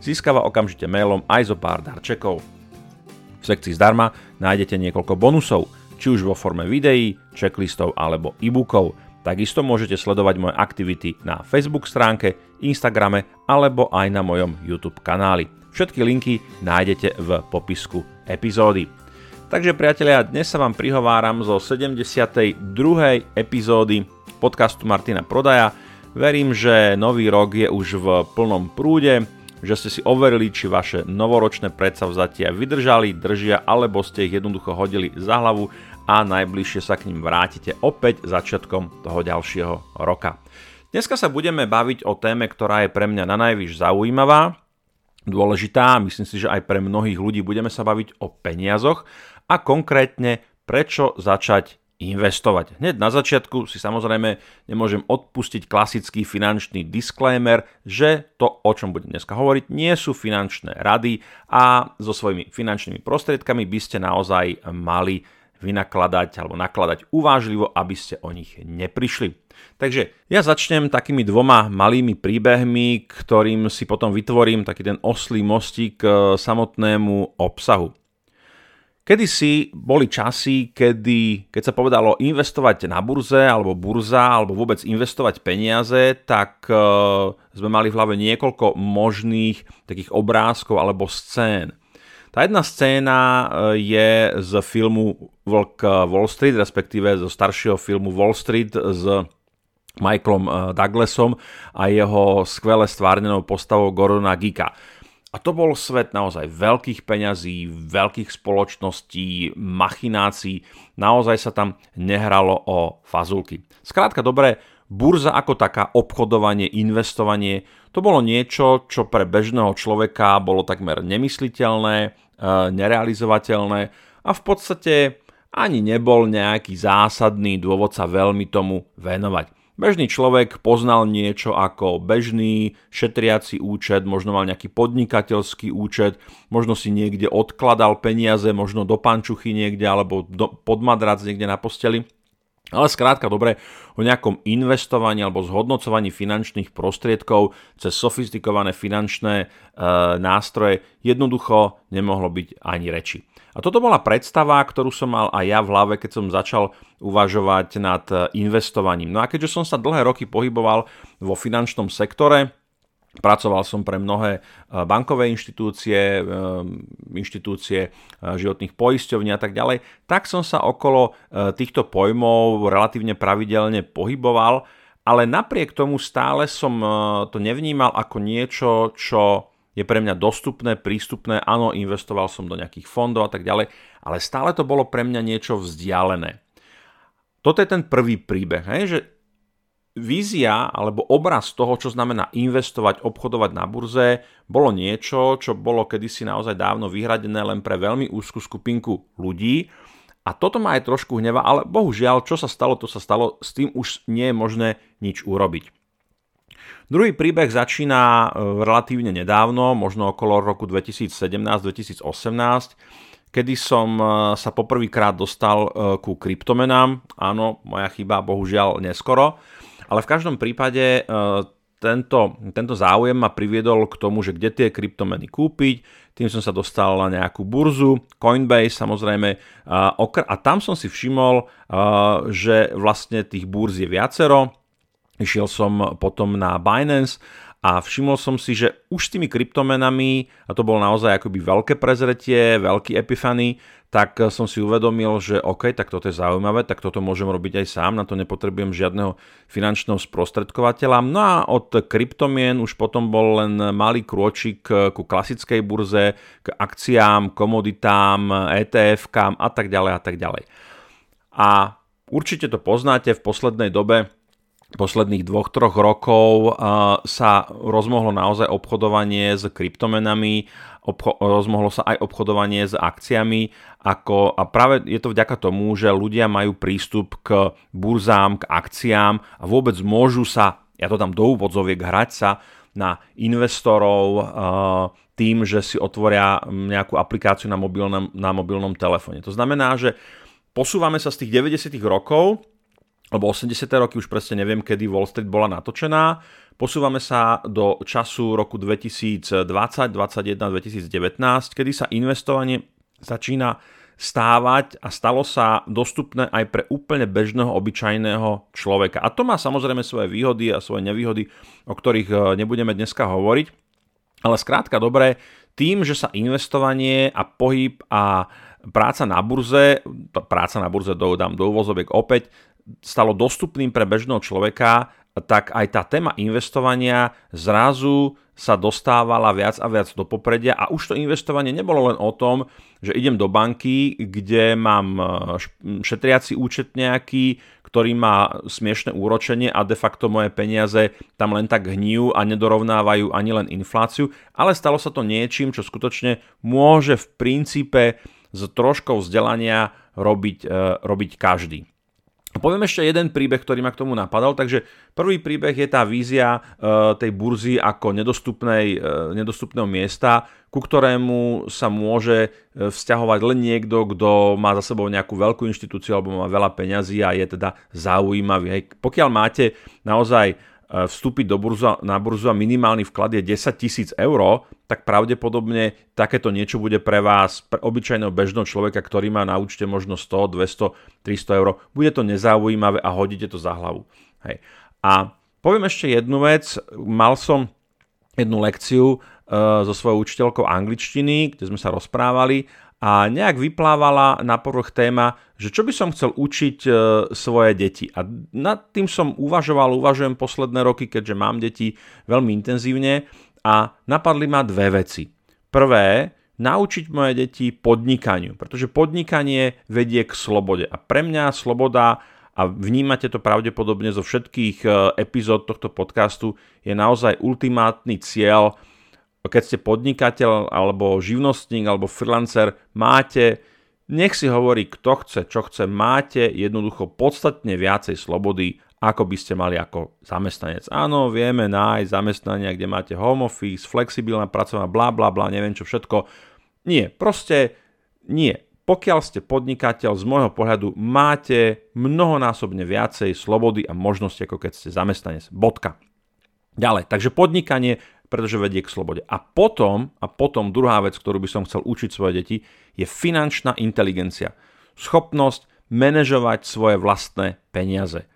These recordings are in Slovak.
získava okamžite mailom aj zo pár darčekov. V sekcii zdarma nájdete niekoľko bonusov, či už vo forme videí, checklistov alebo e-bookov. Takisto môžete sledovať moje aktivity na Facebook stránke, Instagrame alebo aj na mojom YouTube kanáli. Všetky linky nájdete v popisku epizódy. Takže priatelia, dnes sa vám prihováram zo 72. epizódy podcastu Martina Prodaja. Verím, že nový rok je už v plnom prúde, že ste si overili, či vaše novoročné predsavzatia vydržali, držia, alebo ste ich jednoducho hodili za hlavu a najbližšie sa k ním vrátite opäť začiatkom toho ďalšieho roka. Dneska sa budeme baviť o téme, ktorá je pre mňa na najvyš zaujímavá, dôležitá, myslím si, že aj pre mnohých ľudí budeme sa baviť o peniazoch a konkrétne prečo začať investovať. Hneď na začiatku si samozrejme nemôžem odpustiť klasický finančný disclaimer, že to, o čom budem dneska hovoriť, nie sú finančné rady a so svojimi finančnými prostriedkami by ste naozaj mali vynakladať alebo nakladať uvážlivo, aby ste o nich neprišli. Takže ja začnem takými dvoma malými príbehmi, ktorým si potom vytvorím taký ten oslý mostík k samotnému obsahu. Kedy si boli časy, kedy, keď sa povedalo investovať na burze, alebo burza, alebo vôbec investovať peniaze, tak e, sme mali v hlave niekoľko možných takých obrázkov alebo scén. Tá jedna scéna e, je z filmu Vlk Wall Street, respektíve zo staršieho filmu Wall Street s Michaelom e, Douglasom a jeho skvele stvárnenou postavou Gordona Gika. A to bol svet naozaj veľkých peňazí, veľkých spoločností, machinácií. Naozaj sa tam nehralo o fazulky. Skrátka dobre, burza ako taká, obchodovanie, investovanie, to bolo niečo, čo pre bežného človeka bolo takmer nemysliteľné, e, nerealizovateľné a v podstate ani nebol nejaký zásadný dôvod sa veľmi tomu venovať. Bežný človek poznal niečo ako bežný šetriaci účet, možno mal nejaký podnikateľský účet, možno si niekde odkladal peniaze, možno do pančuchy niekde alebo do, pod madrac niekde na posteli. Ale skrátka dobre, o nejakom investovaní alebo zhodnocovaní finančných prostriedkov cez sofistikované finančné e, nástroje jednoducho nemohlo byť ani reči. A toto bola predstava, ktorú som mal aj ja v hlave, keď som začal uvažovať nad eh, investovaním. No a keďže som sa dlhé roky pohyboval vo finančnom sektore, Pracoval som pre mnohé eh, bankové inštitúcie, eh, inštitúcie životných poisťovní a tak ďalej, tak som sa okolo týchto pojmov relatívne pravidelne pohyboval, ale napriek tomu stále som to nevnímal ako niečo, čo je pre mňa dostupné, prístupné, áno, investoval som do nejakých fondov a tak ďalej, ale stále to bolo pre mňa niečo vzdialené. Toto je ten prvý príbeh, hej, že vízia alebo obraz toho, čo znamená investovať, obchodovať na burze, bolo niečo, čo bolo kedysi naozaj dávno vyhradené len pre veľmi úzkú skupinku ľudí. A toto ma aj trošku hneva, ale bohužiaľ, čo sa stalo, to sa stalo, s tým už nie je možné nič urobiť. Druhý príbeh začína e, relatívne nedávno, možno okolo roku 2017-2018, kedy som e, sa poprvýkrát dostal e, ku kryptomenám. Áno, moja chyba, bohužiaľ neskoro. Ale v každom prípade tento, tento záujem ma priviedol k tomu, že kde tie kryptomeny kúpiť, tým som sa dostal na nejakú burzu, Coinbase samozrejme, a tam som si všimol, že vlastne tých burz je viacero, Išiel som potom na Binance a všimol som si, že už s tými kryptomenami, a to bolo naozaj akoby veľké prezretie, veľký epifany, tak som si uvedomil, že OK, tak toto je zaujímavé, tak toto môžem robiť aj sám, na to nepotrebujem žiadneho finančného sprostredkovateľa. No a od kryptomien už potom bol len malý krôčik ku klasickej burze, k akciám, komoditám, ETF-kám a tak ďalej a tak ďalej. A určite to poznáte v poslednej dobe, posledných dvoch, troch rokov sa rozmohlo naozaj obchodovanie s kryptomenami obcho- rozmohlo sa aj obchodovanie s akciami ako, a práve je to vďaka tomu, že ľudia majú prístup k burzám, k akciám a vôbec môžu sa, ja to tam do úvodzoviek, hrať sa na investorov uh, tým, že si otvoria nejakú aplikáciu na mobilnom, na mobilnom telefóne. To znamená, že posúvame sa z tých 90. rokov, alebo 80. roky, už presne neviem, kedy Wall Street bola natočená, Posúvame sa do času roku 2020, 2021, 2019, kedy sa investovanie začína stávať a stalo sa dostupné aj pre úplne bežného, obyčajného človeka. A to má samozrejme svoje výhody a svoje nevýhody, o ktorých e, nebudeme dneska hovoriť. Ale skrátka dobre, tým, že sa investovanie a pohyb a práca na burze, práca na burze dodám do úvozoviek opäť, stalo dostupným pre bežného človeka, tak aj tá téma investovania zrazu sa dostávala viac a viac do popredia a už to investovanie nebolo len o tom, že idem do banky, kde mám e, šetriaci účet nejaký, ktorý má smiešne úročenie a de facto moje peniaze tam len tak hnijú a nedorovnávajú ani len infláciu, ale stalo sa to niečím, čo skutočne môže v princípe s troškou vzdelania robiť, e, robiť každý. Poviem ešte jeden príbeh, ktorý ma k tomu napadal. Takže prvý príbeh je tá vízia e, tej burzy ako nedostupnej, e, nedostupného miesta, ku ktorému sa môže e, vzťahovať len niekto, kto má za sebou nejakú veľkú inštitúciu alebo má veľa peňazí a je teda zaujímavý. Hej. Pokiaľ máte naozaj vstúpiť do burzu, na burzu a minimálny vklad je 10 tisíc eur, tak pravdepodobne takéto niečo bude pre vás, pre obyčajného bežného človeka, ktorý má na účte možno 100, 200, 300 eur, bude to nezaujímavé a hodíte to za hlavu. Hej. A poviem ešte jednu vec, mal som jednu lekciu uh, so svojou učiteľkou angličtiny, kde sme sa rozprávali a nejak vyplávala na povrch téma, že čo by som chcel učiť e, svoje deti. A nad tým som uvažoval, uvažujem posledné roky, keďže mám deti veľmi intenzívne a napadli ma dve veci. Prvé, naučiť moje deti podnikaniu, pretože podnikanie vedie k slobode. A pre mňa sloboda a vnímate to pravdepodobne zo všetkých e, epizód tohto podcastu, je naozaj ultimátny cieľ keď ste podnikateľ alebo živnostník alebo freelancer, máte, nech si hovorí kto chce, čo chce, máte jednoducho podstatne viacej slobody, ako by ste mali ako zamestnanec. Áno, vieme nájsť zamestnania, kde máte home office, flexibilná pracovná, bla bla bla, neviem čo všetko. Nie, proste nie. Pokiaľ ste podnikateľ, z môjho pohľadu máte mnohonásobne viacej slobody a možnosti, ako keď ste zamestnanec. Bodka. Ďalej, takže podnikanie pretože vedie k slobode. A potom, a potom druhá vec, ktorú by som chcel učiť svoje deti, je finančná inteligencia. Schopnosť manažovať svoje vlastné peniaze.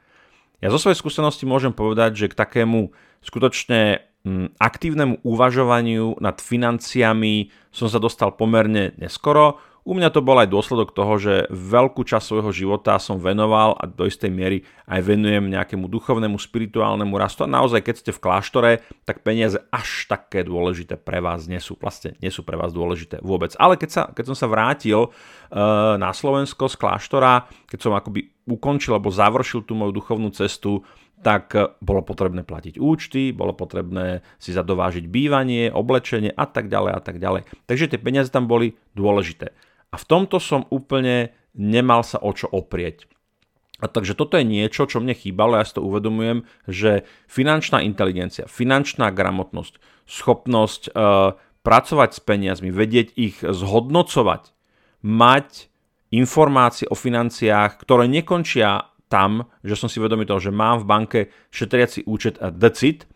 Ja zo svojej skúsenosti môžem povedať, že k takému skutočne mm, aktívnemu uvažovaniu nad financiami som sa dostal pomerne neskoro. U mňa to bol aj dôsledok toho, že veľkú časť svojho života som venoval a do istej miery aj venujem nejakému duchovnému, spirituálnemu rastu a naozaj keď ste v kláštore, tak peniaze až také dôležité pre vás nie sú. Vlastne nie sú pre vás dôležité vôbec. Ale keď, sa, keď som sa vrátil uh, na Slovensko z kláštora, keď som akoby ukončil alebo završil tú moju duchovnú cestu, tak bolo potrebné platiť účty, bolo potrebné si zadovážiť bývanie, oblečenie a tak ďalej a tak ďalej. Takže tie peniaze tam boli dôležité. A v tomto som úplne nemal sa o čo oprieť. A takže toto je niečo, čo mne chýbalo, ja si to uvedomujem, že finančná inteligencia, finančná gramotnosť, schopnosť e, pracovať s peniazmi, vedieť ich zhodnocovať, mať informácie o financiách, ktoré nekončia tam, že som si vedomý toho, že mám v banke šetriaci účet a decit,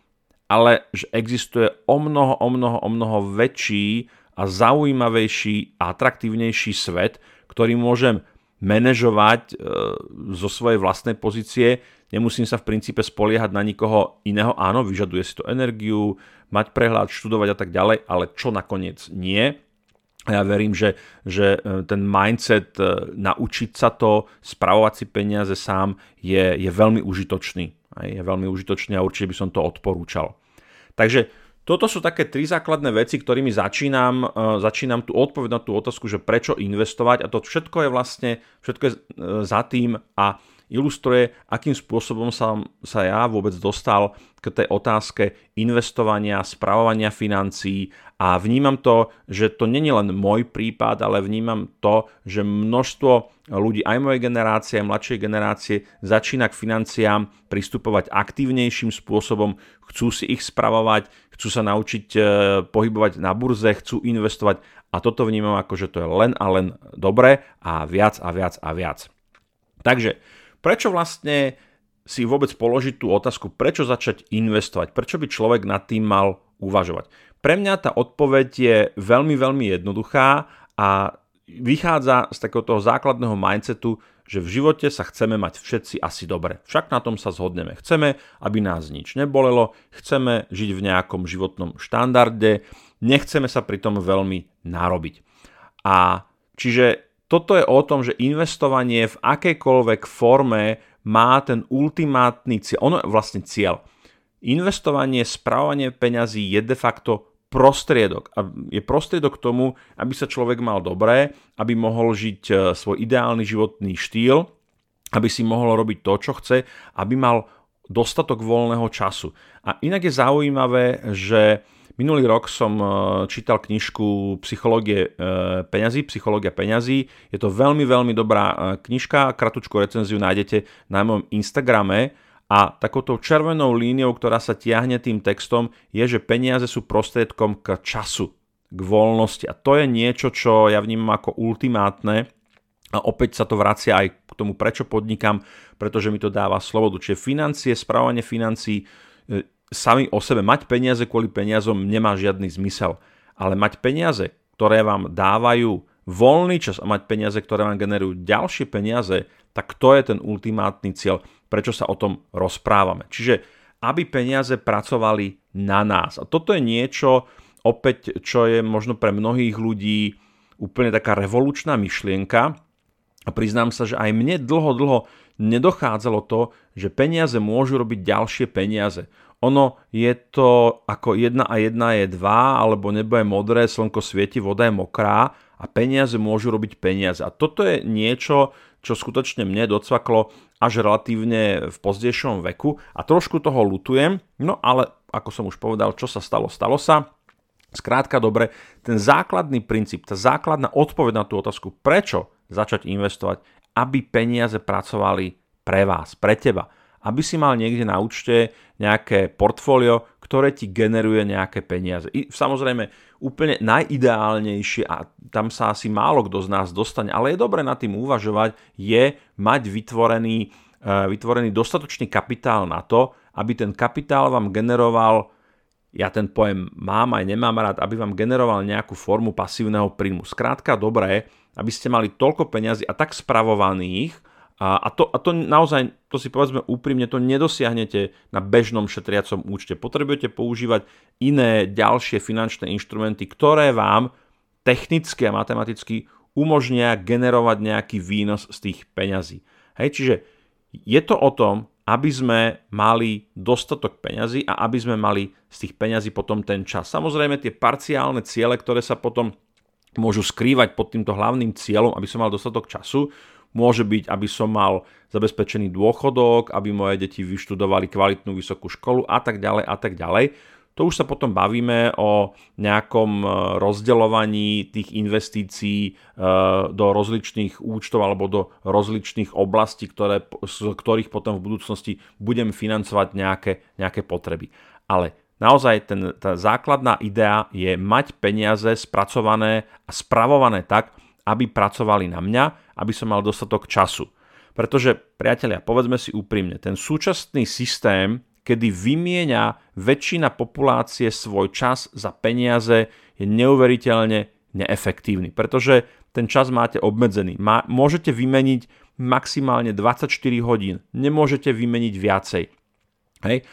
ale že existuje o mnoho, o mnoho, o mnoho väčší a zaujímavejší a atraktívnejší svet, ktorý môžem manažovať e, zo svojej vlastnej pozície. Nemusím sa v princípe spoliehať na nikoho iného. Áno, vyžaduje si to energiu, mať prehľad, študovať a tak ďalej, ale čo nakoniec nie. Ja verím, že, že e, ten mindset e, naučiť sa to, spravovať si peniaze sám je, je veľmi užitočný. Je veľmi užitočný a určite by som to odporúčal. Takže toto sú také tri základné veci, ktorými začínam, uh, začínam tu odpovedať tú otázku, že prečo investovať a to všetko je vlastne, všetko je uh, za tým a ilustruje, akým spôsobom sa, sa ja vôbec dostal k tej otázke investovania, správovania financií a vnímam to, že to není len môj prípad, ale vnímam to, že množstvo ľudí aj mojej generácie, aj mladšej generácie začína k financiám pristupovať aktívnejším spôsobom, chcú si ich spravovať, chcú sa naučiť e, pohybovať na burze, chcú investovať a toto vnímam ako, že to je len a len dobre a viac a viac a viac. Takže prečo vlastne si vôbec položiť tú otázku, prečo začať investovať, prečo by človek nad tým mal uvažovať. Pre mňa tá odpoveď je veľmi, veľmi jednoduchá a vychádza z takého základného mindsetu, že v živote sa chceme mať všetci asi dobre. Však na tom sa zhodneme. Chceme, aby nás nič nebolelo, chceme žiť v nejakom životnom štandarde, nechceme sa pri tom veľmi narobiť. A čiže toto je o tom, že investovanie v akejkoľvek forme má ten ultimátny cieľ. Ono je vlastne cieľ. Investovanie, správanie peňazí je de facto prostriedok. A je prostriedok k tomu, aby sa človek mal dobré, aby mohol žiť e, svoj ideálny životný štýl, aby si mohol robiť to, čo chce, aby mal dostatok voľného času. A inak je zaujímavé, že Minulý rok som e, čítal knižku Psychológie e, peňazí, Psychológia peňazí. Je to veľmi, veľmi dobrá e, knižka, kratučku recenziu nájdete na mojom Instagrame. A takouto červenou líniou, ktorá sa tiahne tým textom, je, že peniaze sú prostriedkom k času, k voľnosti. A to je niečo, čo ja vnímam ako ultimátne. A opäť sa to vracia aj k tomu, prečo podnikam, pretože mi to dáva slobodu. Čiže financie, správanie financií sami o sebe. Mať peniaze kvôli peniazom nemá žiadny zmysel. Ale mať peniaze, ktoré vám dávajú voľný čas a mať peniaze, ktoré vám generujú ďalšie peniaze, tak to je ten ultimátny cieľ, prečo sa o tom rozprávame. Čiže aby peniaze pracovali na nás. A toto je niečo, opäť, čo je možno pre mnohých ľudí úplne taká revolučná myšlienka. A priznám sa, že aj mne dlho, dlho nedochádzalo to, že peniaze môžu robiť ďalšie peniaze. Ono je to ako 1 a 1 je 2, alebo nebo je modré, slnko svieti, voda je mokrá a peniaze môžu robiť peniaze. A toto je niečo, čo skutočne mne docvaklo až relatívne v pozdejšom veku a trošku toho lutujem, no ale ako som už povedal, čo sa stalo, stalo sa. Skrátka dobre, ten základný princíp, tá základná odpoveď na tú otázku, prečo začať investovať, aby peniaze pracovali pre vás, pre teba aby si mal niekde na účte nejaké portfólio, ktoré ti generuje nejaké peniaze. I samozrejme úplne najideálnejšie, a tam sa asi málo kto z nás dostane, ale je dobre nad tým uvažovať, je mať vytvorený, e, vytvorený dostatočný kapitál na to, aby ten kapitál vám generoval ja ten pojem mám aj nemám rád, aby vám generoval nejakú formu pasívneho príjmu. Skrátka dobré, aby ste mali toľko peňazí a tak spravovaných, a, a, to, a to naozaj, to si povedzme úprimne, to nedosiahnete na bežnom šetriacom účte. Potrebujete používať iné ďalšie finančné inštrumenty, ktoré vám technicky a matematicky umožnia generovať nejaký výnos z tých peňazí. Hej, čiže je to o tom, aby sme mali dostatok peňazí a aby sme mali z tých peňazí potom ten čas. Samozrejme tie parciálne ciele, ktoré sa potom môžu skrývať pod týmto hlavným cieľom, aby som mal dostatok času, Môže byť, aby som mal zabezpečený dôchodok, aby moje deti vyštudovali kvalitnú vysokú školu a tak ďalej a tak ďalej. To už sa potom bavíme o nejakom e, rozdeľovaní tých investícií e, do rozličných účtov alebo do rozličných oblastí, ktoré, z ktorých potom v budúcnosti budem financovať nejaké, nejaké potreby. Ale naozaj ten, tá základná idea je mať peniaze spracované a spravované tak, aby pracovali na mňa aby som mal dostatok času. Pretože, priatelia, povedzme si úprimne, ten súčasný systém, kedy vymieňa väčšina populácie svoj čas za peniaze, je neuveriteľne neefektívny. Pretože ten čas máte obmedzený. Má, môžete vymeniť maximálne 24 hodín. Nemôžete vymeniť viacej. Hej?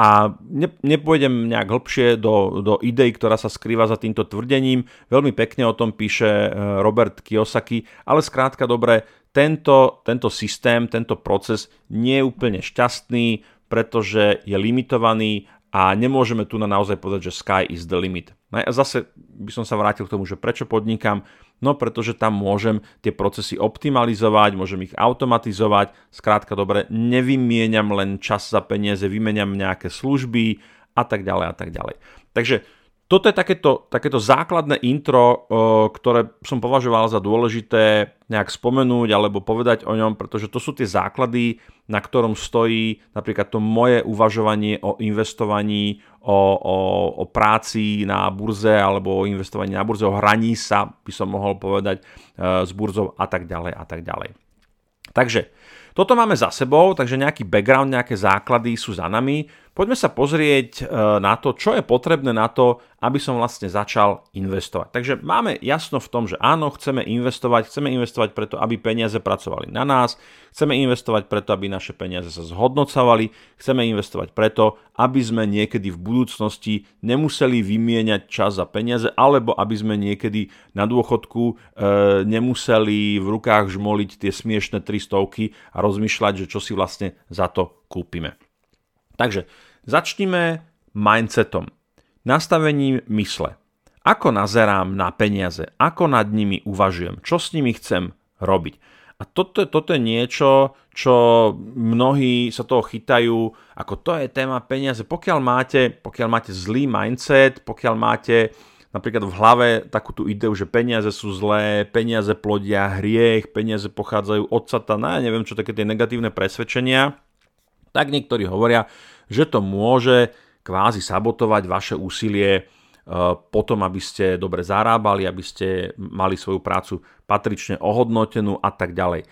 A ne, nepôjdem nejak hlbšie do, do idei, ktorá sa skrýva za týmto tvrdením. Veľmi pekne o tom píše e, Robert Kiyosaki, ale skrátka dobre, tento, tento systém, tento proces nie je úplne šťastný, pretože je limitovaný a nemôžeme tu na naozaj povedať, že sky is the limit. No a zase by som sa vrátil k tomu, že prečo podnikam. No pretože tam môžem tie procesy optimalizovať, môžem ich automatizovať, skrátka dobre, nevymieňam len čas za peniaze, vymeniam nejaké služby a tak ďalej a tak ďalej. Takže toto je takéto, takéto základné intro, ktoré som považoval za dôležité nejak spomenúť alebo povedať o ňom, pretože to sú tie základy, na ktorom stojí napríklad to moje uvažovanie o investovaní, o, o, o práci na burze alebo o investovaní na burze, o hraní sa, by som mohol povedať, e, s burzou a tak ďalej a tak ďalej. Takže toto máme za sebou, takže nejaký background, nejaké základy sú za nami. Poďme sa pozrieť e, na to, čo je potrebné na to, aby som vlastne začal investovať. Takže máme jasno v tom, že áno, chceme investovať, chceme investovať preto, aby peniaze pracovali na nás, chceme investovať preto, aby naše peniaze sa zhodnocovali, chceme investovať preto, aby sme niekedy v budúcnosti nemuseli vymieňať čas za peniaze, alebo aby sme niekedy na dôchodku e, nemuseli v rukách žmoliť tie smiešne 300 a rozmýšľať, že čo si vlastne za to kúpime. Takže začnime mindsetom, nastavením mysle. Ako nazerám na peniaze, ako nad nimi uvažujem, čo s nimi chcem robiť. A toto, toto je niečo, čo mnohí sa toho chytajú, ako to je téma peniaze. Pokiaľ máte, pokiaľ máte zlý mindset, pokiaľ máte napríklad v hlave takú tú ideu, že peniaze sú zlé, peniaze plodia hriech, peniaze pochádzajú od satana, ja neviem čo také tie negatívne presvedčenia, tak niektorí hovoria, že to môže kvázi sabotovať vaše úsilie e, potom, aby ste dobre zarábali, aby ste mali svoju prácu patrične ohodnotenú a tak ďalej.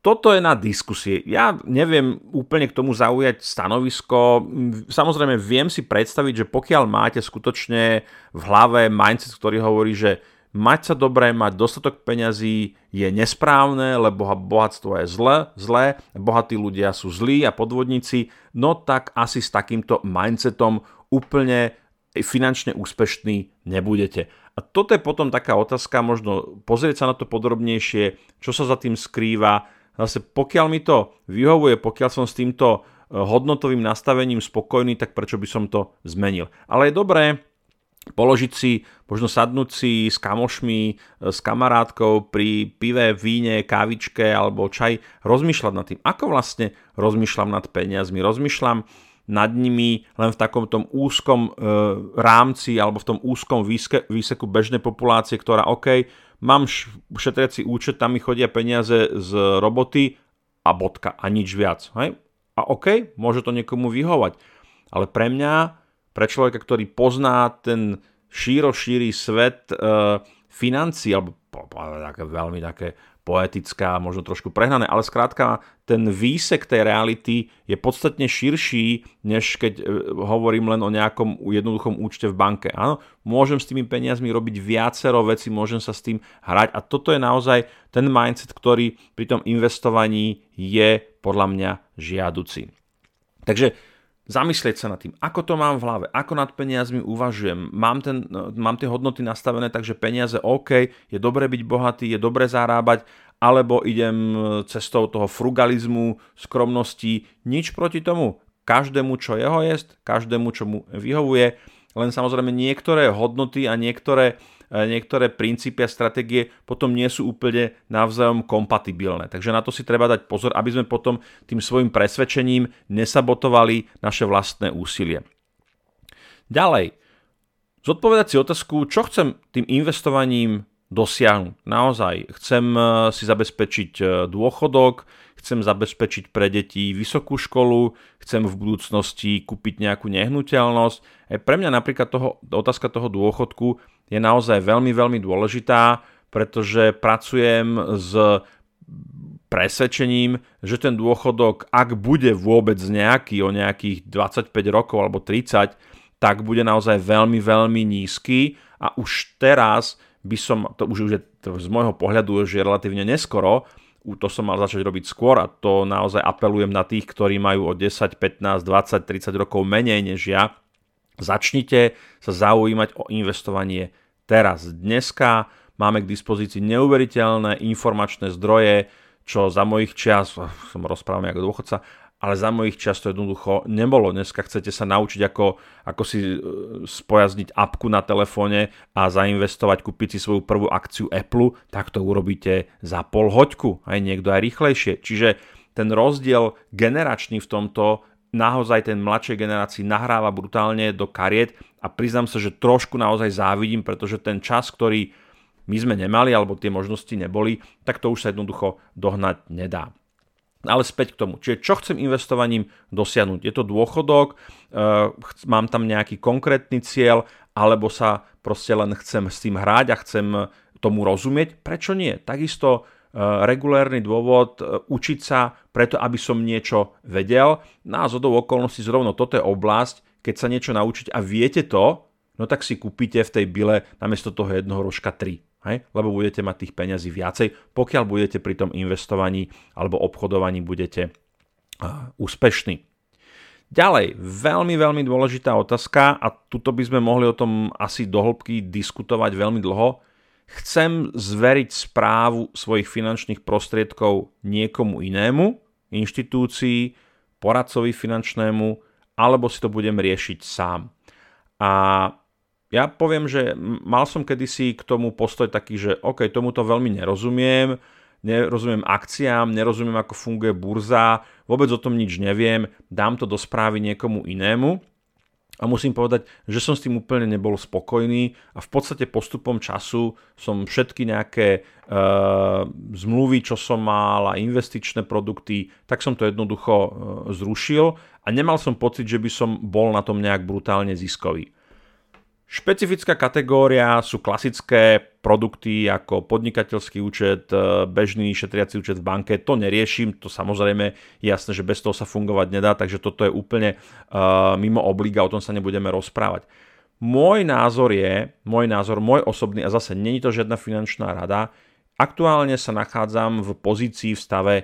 Toto je na diskusie. Ja neviem úplne k tomu zaujať stanovisko. Samozrejme viem si predstaviť, že pokiaľ máte skutočne v hlave mindset, ktorý hovorí, že mať sa dobré, mať dostatok peňazí je nesprávne, lebo bohatstvo je zlé, zlé, bohatí ľudia sú zlí a podvodníci, no tak asi s takýmto mindsetom úplne finančne úspešní nebudete. A toto je potom taká otázka, možno pozrieť sa na to podrobnejšie, čo sa za tým skrýva. Zase pokiaľ mi to vyhovuje, pokiaľ som s týmto eh, hodnotovým nastavením spokojný, tak prečo by som to zmenil. Ale je dobré položiť si, možno sadnúť si s kamošmi, e, s kamarátkou pri pive, víne, kávičke alebo čaj, rozmýšľať nad tým, ako vlastne rozmýšľam nad peniazmi, rozmýšľam nad nimi len v takom tom úzkom e, rámci alebo v tom úzkom výske, výseku bežnej populácie, ktorá OK, mám šetriaci účet, tam mi chodia peniaze z roboty a bodka a nič viac. Hej? A OK, môže to niekomu vyhovať. Ale pre mňa pre človeka, ktorý pozná ten šíro šíri svet e, financí, alebo také, veľmi také poetická, možno trošku prehnané, ale skrátka ten výsek tej reality je podstatne širší, než keď e, hovorím len o nejakom jednoduchom účte v banke. Áno, môžem s tými peniazmi robiť viacero veci, môžem sa s tým hrať a toto je naozaj ten mindset, ktorý pri tom investovaní je podľa mňa žiaduci. Takže zamyslieť sa nad tým, ako to mám v hlave, ako nad peniazmi uvažujem, mám, ten, mám tie hodnoty nastavené, takže peniaze OK, je dobre byť bohatý, je dobre zarábať, alebo idem cestou toho frugalizmu, skromnosti, nič proti tomu. Každému, čo jeho jest, každému, čo mu vyhovuje, len samozrejme niektoré hodnoty a niektoré E, niektoré princípy a stratégie potom nie sú úplne navzájom kompatibilné. Takže na to si treba dať pozor, aby sme potom tým svojim presvedčením nesabotovali naše vlastné úsilie. Ďalej, zodpovedať si otázku, čo chcem tým investovaním dosiahnuť. Naozaj, chcem e, si zabezpečiť e, dôchodok, chcem zabezpečiť pre deti vysokú školu, chcem v budúcnosti kúpiť nejakú nehnuteľnosť. Pre mňa napríklad toho, otázka toho dôchodku je naozaj veľmi, veľmi dôležitá, pretože pracujem s presvedčením, že ten dôchodok, ak bude vôbec nejaký o nejakých 25 rokov alebo 30, tak bude naozaj veľmi, veľmi nízky a už teraz by som, to už je to z môjho pohľadu že je relatívne neskoro, to som mal začať robiť skôr a to naozaj apelujem na tých, ktorí majú o 10, 15, 20, 30 rokov menej než ja, Začnite sa zaujímať o investovanie teraz. Dneska máme k dispozícii neuveriteľné informačné zdroje, čo za mojich čias, som rozprával ako dôchodca, ale za mojich čas to jednoducho nebolo. Dneska chcete sa naučiť, ako, ako si e, spojazniť apku na telefóne a zainvestovať, kúpiť si svoju prvú akciu Apple, tak to urobíte za pol hoďku, aj niekto aj rýchlejšie. Čiže ten rozdiel generačný v tomto naozaj ten mladšej generácii nahráva brutálne do kariet a priznám sa, že trošku naozaj závidím, pretože ten čas, ktorý my sme nemali alebo tie možnosti neboli, tak to už sa jednoducho dohnať nedá. Ale späť k tomu. Čiže čo chcem investovaním dosiahnuť? Je to dôchodok, eh, mám tam nejaký konkrétny cieľ, alebo sa proste len chcem s tým hrať a chcem tomu rozumieť? Prečo nie? Takisto regulérny dôvod eh, učiť sa preto, aby som niečo vedel. No a zhodou okolností zrovna toto je oblasť, keď sa niečo naučiť a viete to, no tak si kúpite v tej bile namiesto toho jednoho rožka 3 hej? lebo budete mať tých peňazí viacej, pokiaľ budete pri tom investovaní alebo obchodovaní budete uh, úspešní. Ďalej, veľmi, veľmi dôležitá otázka a tuto by sme mohli o tom asi dohlbky diskutovať veľmi dlho. Chcem zveriť správu svojich finančných prostriedkov niekomu inému, inštitúcii, poradcovi finančnému, alebo si to budem riešiť sám. A ja poviem, že mal som kedysi k tomu postoj taký, že OK, tomuto veľmi nerozumiem, nerozumiem akciám, nerozumiem, ako funguje burza, vôbec o tom nič neviem, dám to do správy niekomu inému. A musím povedať, že som s tým úplne nebol spokojný a v podstate postupom času som všetky nejaké uh, zmluvy, čo som mal a investičné produkty, tak som to jednoducho uh, zrušil a nemal som pocit, že by som bol na tom nejak brutálne ziskový. Špecifická kategória sú klasické produkty ako podnikateľský účet, e, bežný šetriaci účet v banke. To neriešim, to samozrejme je jasné, že bez toho sa fungovať nedá, takže toto je úplne uh, mimo obliga, o tom sa nebudeme rozprávať. Môj názor je, môj názor, môj osobný, a zase není to žiadna finančná rada, aktuálne sa nachádzam v pozícii v stave,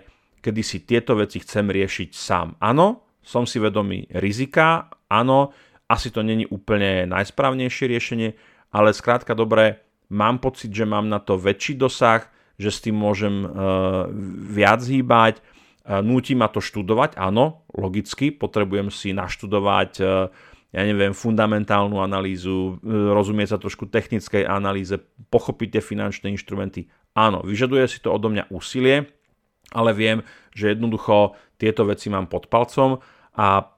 kedy si tieto veci chcem riešiť sám. Áno, som si vedomý rizika, áno, asi to není úplne najsprávnejšie riešenie, ale skrátka dobre, mám pocit, že mám na to väčší dosah, že s tým môžem uh, viac hýbať, uh, núti ma to študovať, áno, logicky, potrebujem si naštudovať uh, ja neviem, fundamentálnu analýzu, rozumieť sa trošku technickej analýze, pochopiť tie finančné inštrumenty. Áno, vyžaduje si to odo mňa úsilie, ale viem, že jednoducho tieto veci mám pod palcom a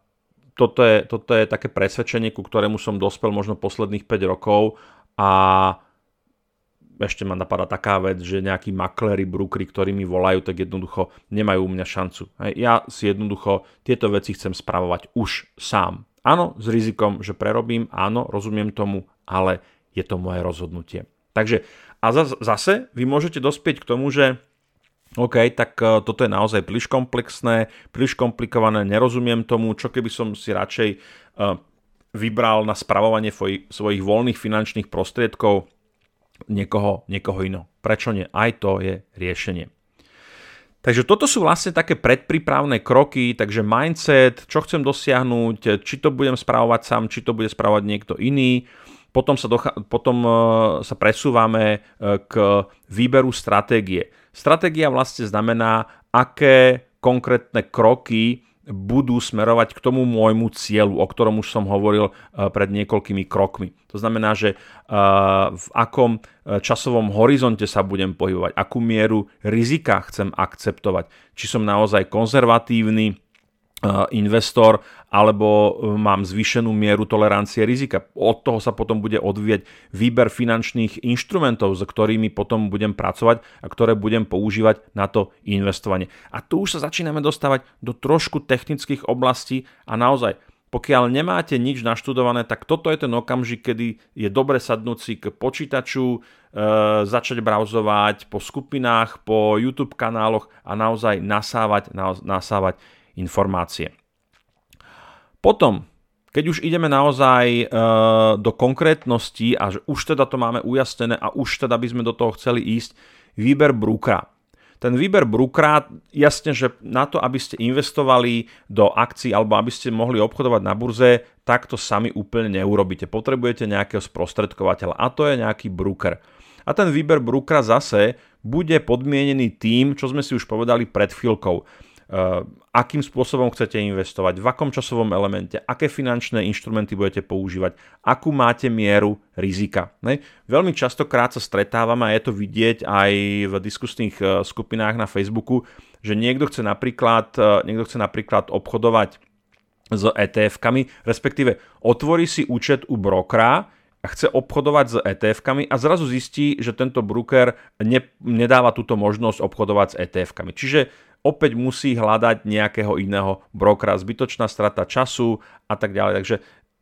toto je, toto je také presvedčenie, ku ktorému som dospel možno posledných 5 rokov a ešte ma napadá taká vec, že nejakí makléri, brúkry, ktorí mi volajú, tak jednoducho nemajú u mňa šancu. Ja si jednoducho tieto veci chcem spravovať už sám. Áno, s rizikom, že prerobím, áno, rozumiem tomu, ale je to moje rozhodnutie. Takže a zase vy môžete dospieť k tomu, že OK, tak e, toto je naozaj príliš komplexné, príliš komplikované, nerozumiem tomu, čo keby som si radšej e, vybral na spravovanie svojich voľných finančných prostriedkov niekoho, niekoho iného. Prečo nie? Aj to je riešenie. Takže toto sú vlastne také predprípravné kroky, takže mindset, čo chcem dosiahnuť, či to budem spravovať sám, či to bude spravovať niekto iný. Potom sa, docha- potom e, sa presúvame k výberu stratégie. Stratégia vlastne znamená, aké konkrétne kroky budú smerovať k tomu môjmu cieľu, o ktorom už som hovoril eh, pred niekoľkými krokmi. To znamená, že v akom časovom horizonte sa budem pohybovať, akú mieru rizika chcem akceptovať, či som naozaj konzervatívny, investor alebo e, mám zvýšenú mieru tolerancie rizika. Od toho sa potom bude odvíjať výber finančných inštrumentov, s ktorými potom budem pracovať a ktoré budem používať na to investovanie. A tu už sa začíname dostávať do trošku technických oblastí a naozaj pokiaľ nemáte nič naštudované, tak toto je ten okamžik, kedy je dobre sadnúť si k počítaču, e, začať brauzovať po skupinách, po YouTube kanáloch a naozaj nasávať, nasávať informácie. Potom, keď už ideme naozaj e, do konkrétnosti a že už teda to máme ujasnené a už teda by sme do toho chceli ísť, výber brúkra. Ten výber brúkra, jasne, že na to, aby ste investovali do akcií alebo aby ste mohli obchodovať na burze, tak to sami úplne neurobíte. Potrebujete nejakého sprostredkovateľa a to je nejaký brúker. A ten výber brúkra zase bude podmienený tým, čo sme si už povedali pred chvíľkou akým spôsobom chcete investovať, v akom časovom elemente, aké finančné inštrumenty budete používať, akú máte mieru rizika. Ne? Veľmi častokrát sa stretávame a je to vidieť aj v diskusných e, skupinách na Facebooku, že niekto chce napríklad, e, niekto chce napríklad obchodovať s ETF-kami, respektíve otvorí si účet u brokera, a chce obchodovať s ETF-kami a zrazu zistí, že tento broker ne, nedáva túto možnosť obchodovať s ETF-kami. Čiže opäť musí hľadať nejakého iného brokera, zbytočná strata času a tak ďalej. Takže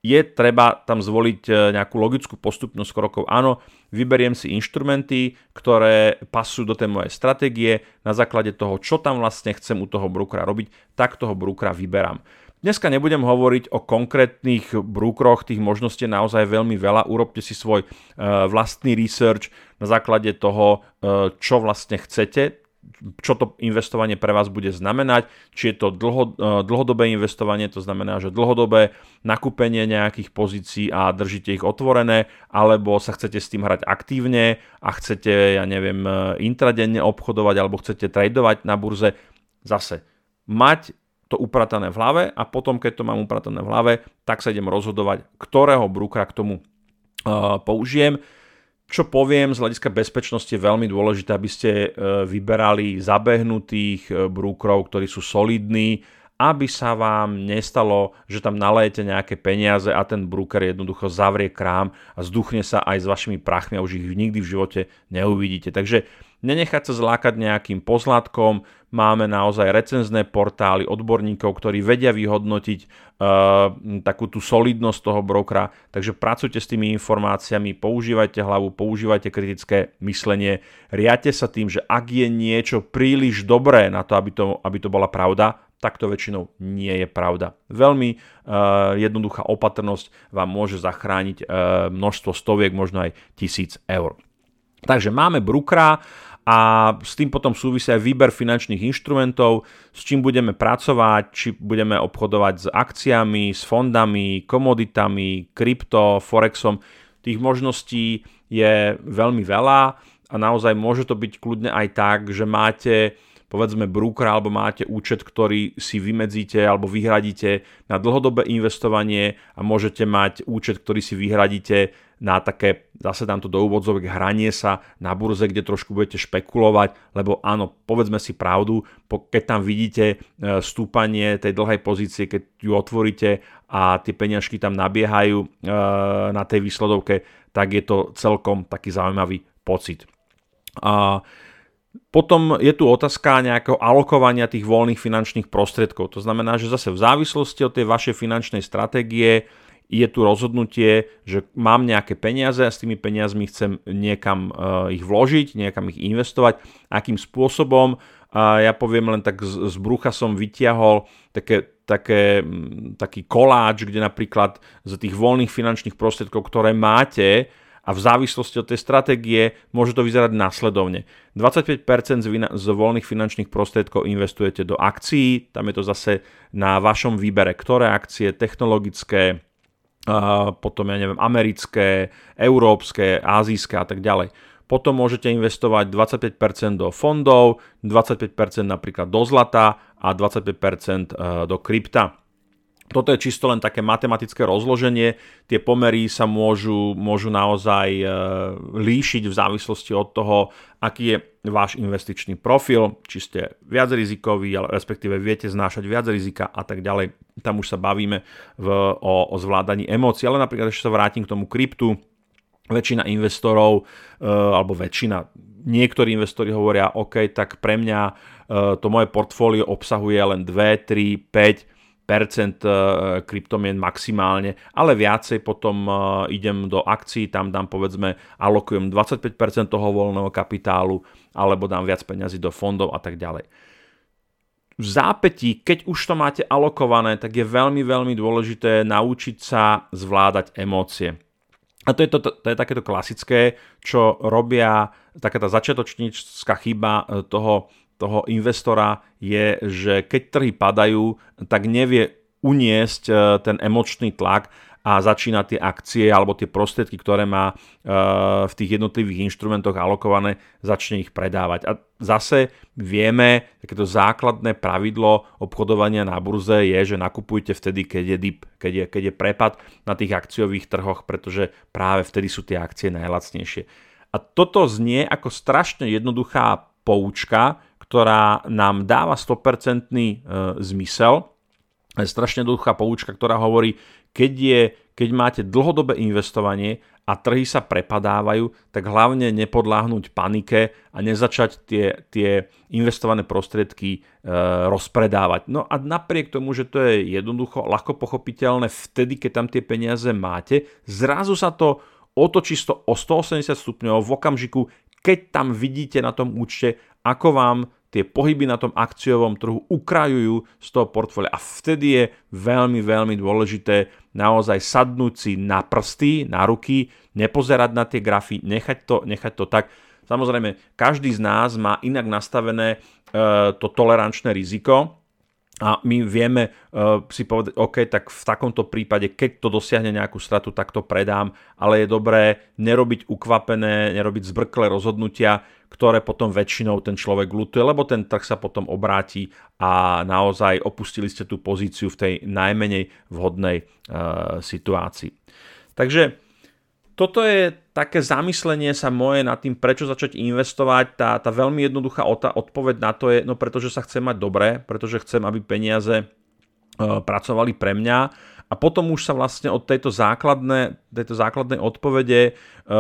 je treba tam zvoliť e, nejakú logickú postupnosť krokov. Áno, vyberiem si inštrumenty, ktoré pasujú do tej mojej stratégie, na základe toho, čo tam vlastne chcem u toho brokera robiť, tak toho brokera vyberám. Dneska nebudem hovoriť o konkrétnych brúkroch, tých možností je naozaj veľmi veľa. Urobte si svoj e, vlastný research na základe toho, e, čo vlastne chcete, čo to investovanie pre vás bude znamenať, či je to dlho, e, dlhodobé investovanie, to znamená, že dlhodobé nakúpenie nejakých pozícií a držíte ich otvorené, alebo sa chcete s tým hrať aktívne a chcete, ja neviem, intradenne obchodovať alebo chcete tradovať na burze. Zase, mať to upratané v hlave a potom, keď to mám upratané v hlave, tak sa idem rozhodovať, ktorého brúkra k tomu uh, použijem. Čo poviem z hľadiska bezpečnosti je veľmi dôležité, aby ste uh, vyberali zabehnutých uh, brúkrov, ktorí sú solidní, aby sa vám nestalo, že tam nalejete nejaké peniaze a ten brúker jednoducho zavrie krám a zduchne sa aj s vašimi prachmi a už ich nikdy v živote neuvidíte. Takže nenechať sa zlákať nejakým pozlátkom, máme naozaj recenzné portály odborníkov, ktorí vedia vyhodnotiť uh, takú tú solidnosť toho brokera, takže pracujte s tými informáciami, používajte hlavu, používajte kritické myslenie, riate sa tým, že ak je niečo príliš dobré na to, aby to, aby to bola pravda, tak to väčšinou nie je pravda. Veľmi uh, jednoduchá opatrnosť vám môže zachrániť uh, množstvo stoviek, možno aj tisíc eur. Takže máme Brukra a s tým potom súvisia aj výber finančných inštrumentov, s čím budeme pracovať, či budeme obchodovať s akciami, s fondami, komoditami, krypto, forexom. Tých možností je veľmi veľa a naozaj môže to byť kľudne aj tak, že máte povedzme brúkra alebo máte účet, ktorý si vymedzíte alebo vyhradíte na dlhodobé investovanie a môžete mať účet, ktorý si vyhradíte na také, zase dám to do úvodzovek, hranie sa na burze, kde trošku budete špekulovať, lebo áno, povedzme si pravdu, keď tam vidíte e, stúpanie tej dlhej pozície, keď ju otvoríte a tie peňažky tam nabiehajú e, na tej výsledovke, tak je to celkom taký zaujímavý pocit. Potom je tu otázka nejakého alokovania tých voľných finančných prostriedkov. To znamená, že zase v závislosti od tej vašej finančnej stratégie je tu rozhodnutie, že mám nejaké peniaze a s tými peniazmi chcem niekam uh, ich vložiť, niekam ich investovať, akým spôsobom. Ja poviem len tak, z, brucha som vytiahol také, také, taký koláč, kde napríklad z tých voľných finančných prostriedkov, ktoré máte, a v závislosti od tej stratégie môže to vyzerať následovne. 25% z, z voľných finančných prostriedkov investujete do akcií, tam je to zase na vašom výbere, ktoré akcie, technologické, potom ja neviem, americké, európske, azijské a tak ďalej. Potom môžete investovať 25% do fondov, 25% napríklad do zlata a 25% e, do krypta. Toto je čisto len také matematické rozloženie. Tie pomery sa môžu, môžu naozaj e, líšiť v závislosti od toho, aký je váš investičný profil, či ste viac rizikový, ale respektíve viete znášať viac rizika a tak ďalej. Tam už sa bavíme v, o, o zvládaní emócií, ale napríklad ešte sa vrátim k tomu kryptu. Väčšina investorov, e, alebo väčšina, niektorí investori hovoria, OK, tak pre mňa e, to moje portfólio obsahuje len 2, 3, 5 percent e, kryptomien maximálne, ale viacej potom e, idem do akcií, tam dám povedzme, alokujem 25% toho voľného kapitálu, alebo dám viac peňazí do fondov a tak ďalej. V zápätí, keď už to máte alokované, tak je veľmi, veľmi dôležité naučiť sa zvládať emócie. A to je, to, to, je takéto klasické, čo robia taká tá začiatočnícka chyba e, toho toho investora je, že keď trhy padajú, tak nevie uniesť e, ten emočný tlak a začína tie akcie alebo tie prostriedky, ktoré má v tých jednotlivých inštrumentoch alokované, začne ich predávať. A zase vieme, takéto základné pravidlo obchodovania na burze je, že nakupujte vtedy, keď je dip, keď je, keď je prepad na tých akciových trhoch, pretože práve vtedy sú tie akcie najlacnejšie. A toto znie ako strašne jednoduchá poučka, ktorá nám dáva 100% e, zmysel. Je strašne jednoduchá poučka, ktorá hovorí, keď, je, keď máte dlhodobé investovanie a trhy sa prepadávajú, tak hlavne nepodláhnuť panike a nezačať tie, tie investované prostriedky e, rozpredávať. No a napriek tomu, že to je jednoducho, ľahko pochopiteľné, vtedy, keď tam tie peniaze máte, zrazu sa to otočí o 180 stupňov v okamžiku, keď tam vidíte na tom účte, ako vám tie pohyby na tom akciovom trhu ukrajujú z toho portfólia. A vtedy je veľmi, veľmi dôležité naozaj sadnúť si na prsty, na ruky, nepozerať na tie grafy, nechať to, nechať to tak. Samozrejme, každý z nás má inak nastavené e, to tolerančné riziko, a my vieme uh, si povedať, OK, tak v takomto prípade, keď to dosiahne nejakú stratu, tak to predám, ale je dobré nerobiť ukvapené, nerobiť zbrklé rozhodnutia, ktoré potom väčšinou ten človek lutuje, lebo ten trh sa potom obráti a naozaj opustili ste tú pozíciu v tej najmenej vhodnej uh, situácii. Takže toto je také zamyslenie sa moje nad tým, prečo začať investovať. Tá, tá veľmi jednoduchá odpoveď na to je, no pretože sa chcem mať dobré, pretože chcem, aby peniaze e, pracovali pre mňa. A potom už sa vlastne od tejto, základné, tejto základnej odpovede e,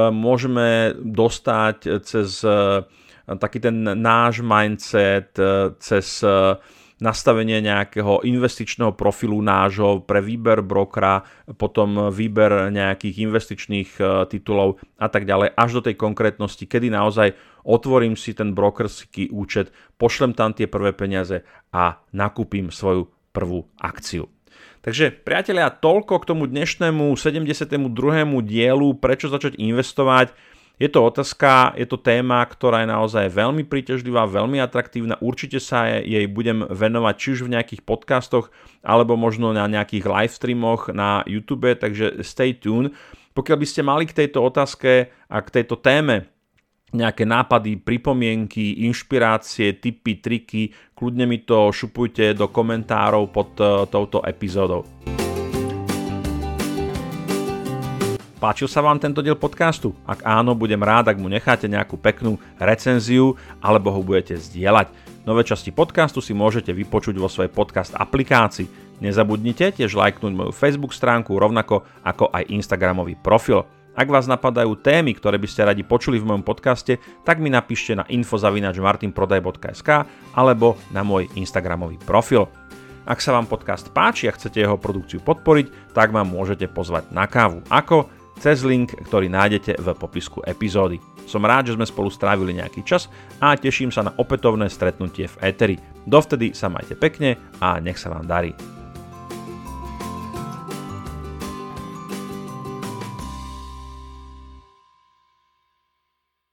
môžeme dostať cez e, taký ten náš mindset, cez nastavenie nejakého investičného profilu nášho pre výber brokera, potom výber nejakých investičných e, titulov a tak ďalej, až do tej konkrétnosti, kedy naozaj otvorím si ten brokerský účet, pošlem tam tie prvé peniaze a nakúpim svoju prvú akciu. Takže priatelia, toľko k tomu dnešnému 72. dielu, prečo začať investovať. Je to otázka, je to téma, ktorá je naozaj veľmi príťažlivá, veľmi atraktívna. Určite sa jej budem venovať či už v nejakých podcastoch, alebo možno na nejakých live streamoch na YouTube, takže stay tuned. Pokiaľ by ste mali k tejto otázke a k tejto téme nejaké nápady, pripomienky, inšpirácie, tipy, triky, kľudne mi to šupujte do komentárov pod uh, touto epizódou. Páčil sa vám tento diel podcastu? Ak áno, budem rád, ak mu necháte nejakú peknú recenziu alebo ho budete zdieľať. Nové časti podcastu si môžete vypočuť vo svojej podcast aplikácii. Nezabudnite tiež lajknúť moju Facebook stránku rovnako ako aj Instagramový profil. Ak vás napadajú témy, ktoré by ste radi počuli v mojom podcaste, tak mi napíšte na infozavinačmartinprodaj.sk alebo na môj Instagramový profil. Ak sa vám podcast páči a chcete jeho produkciu podporiť, tak ma môžete pozvať na kávu. Ako? Cez link, ktorý nájdete v popisku epizódy. Som rád, že sme spolu strávili nejaký čas a teším sa na opätovné stretnutie v Eteri. Dovtedy sa majte pekne a nech sa vám darí.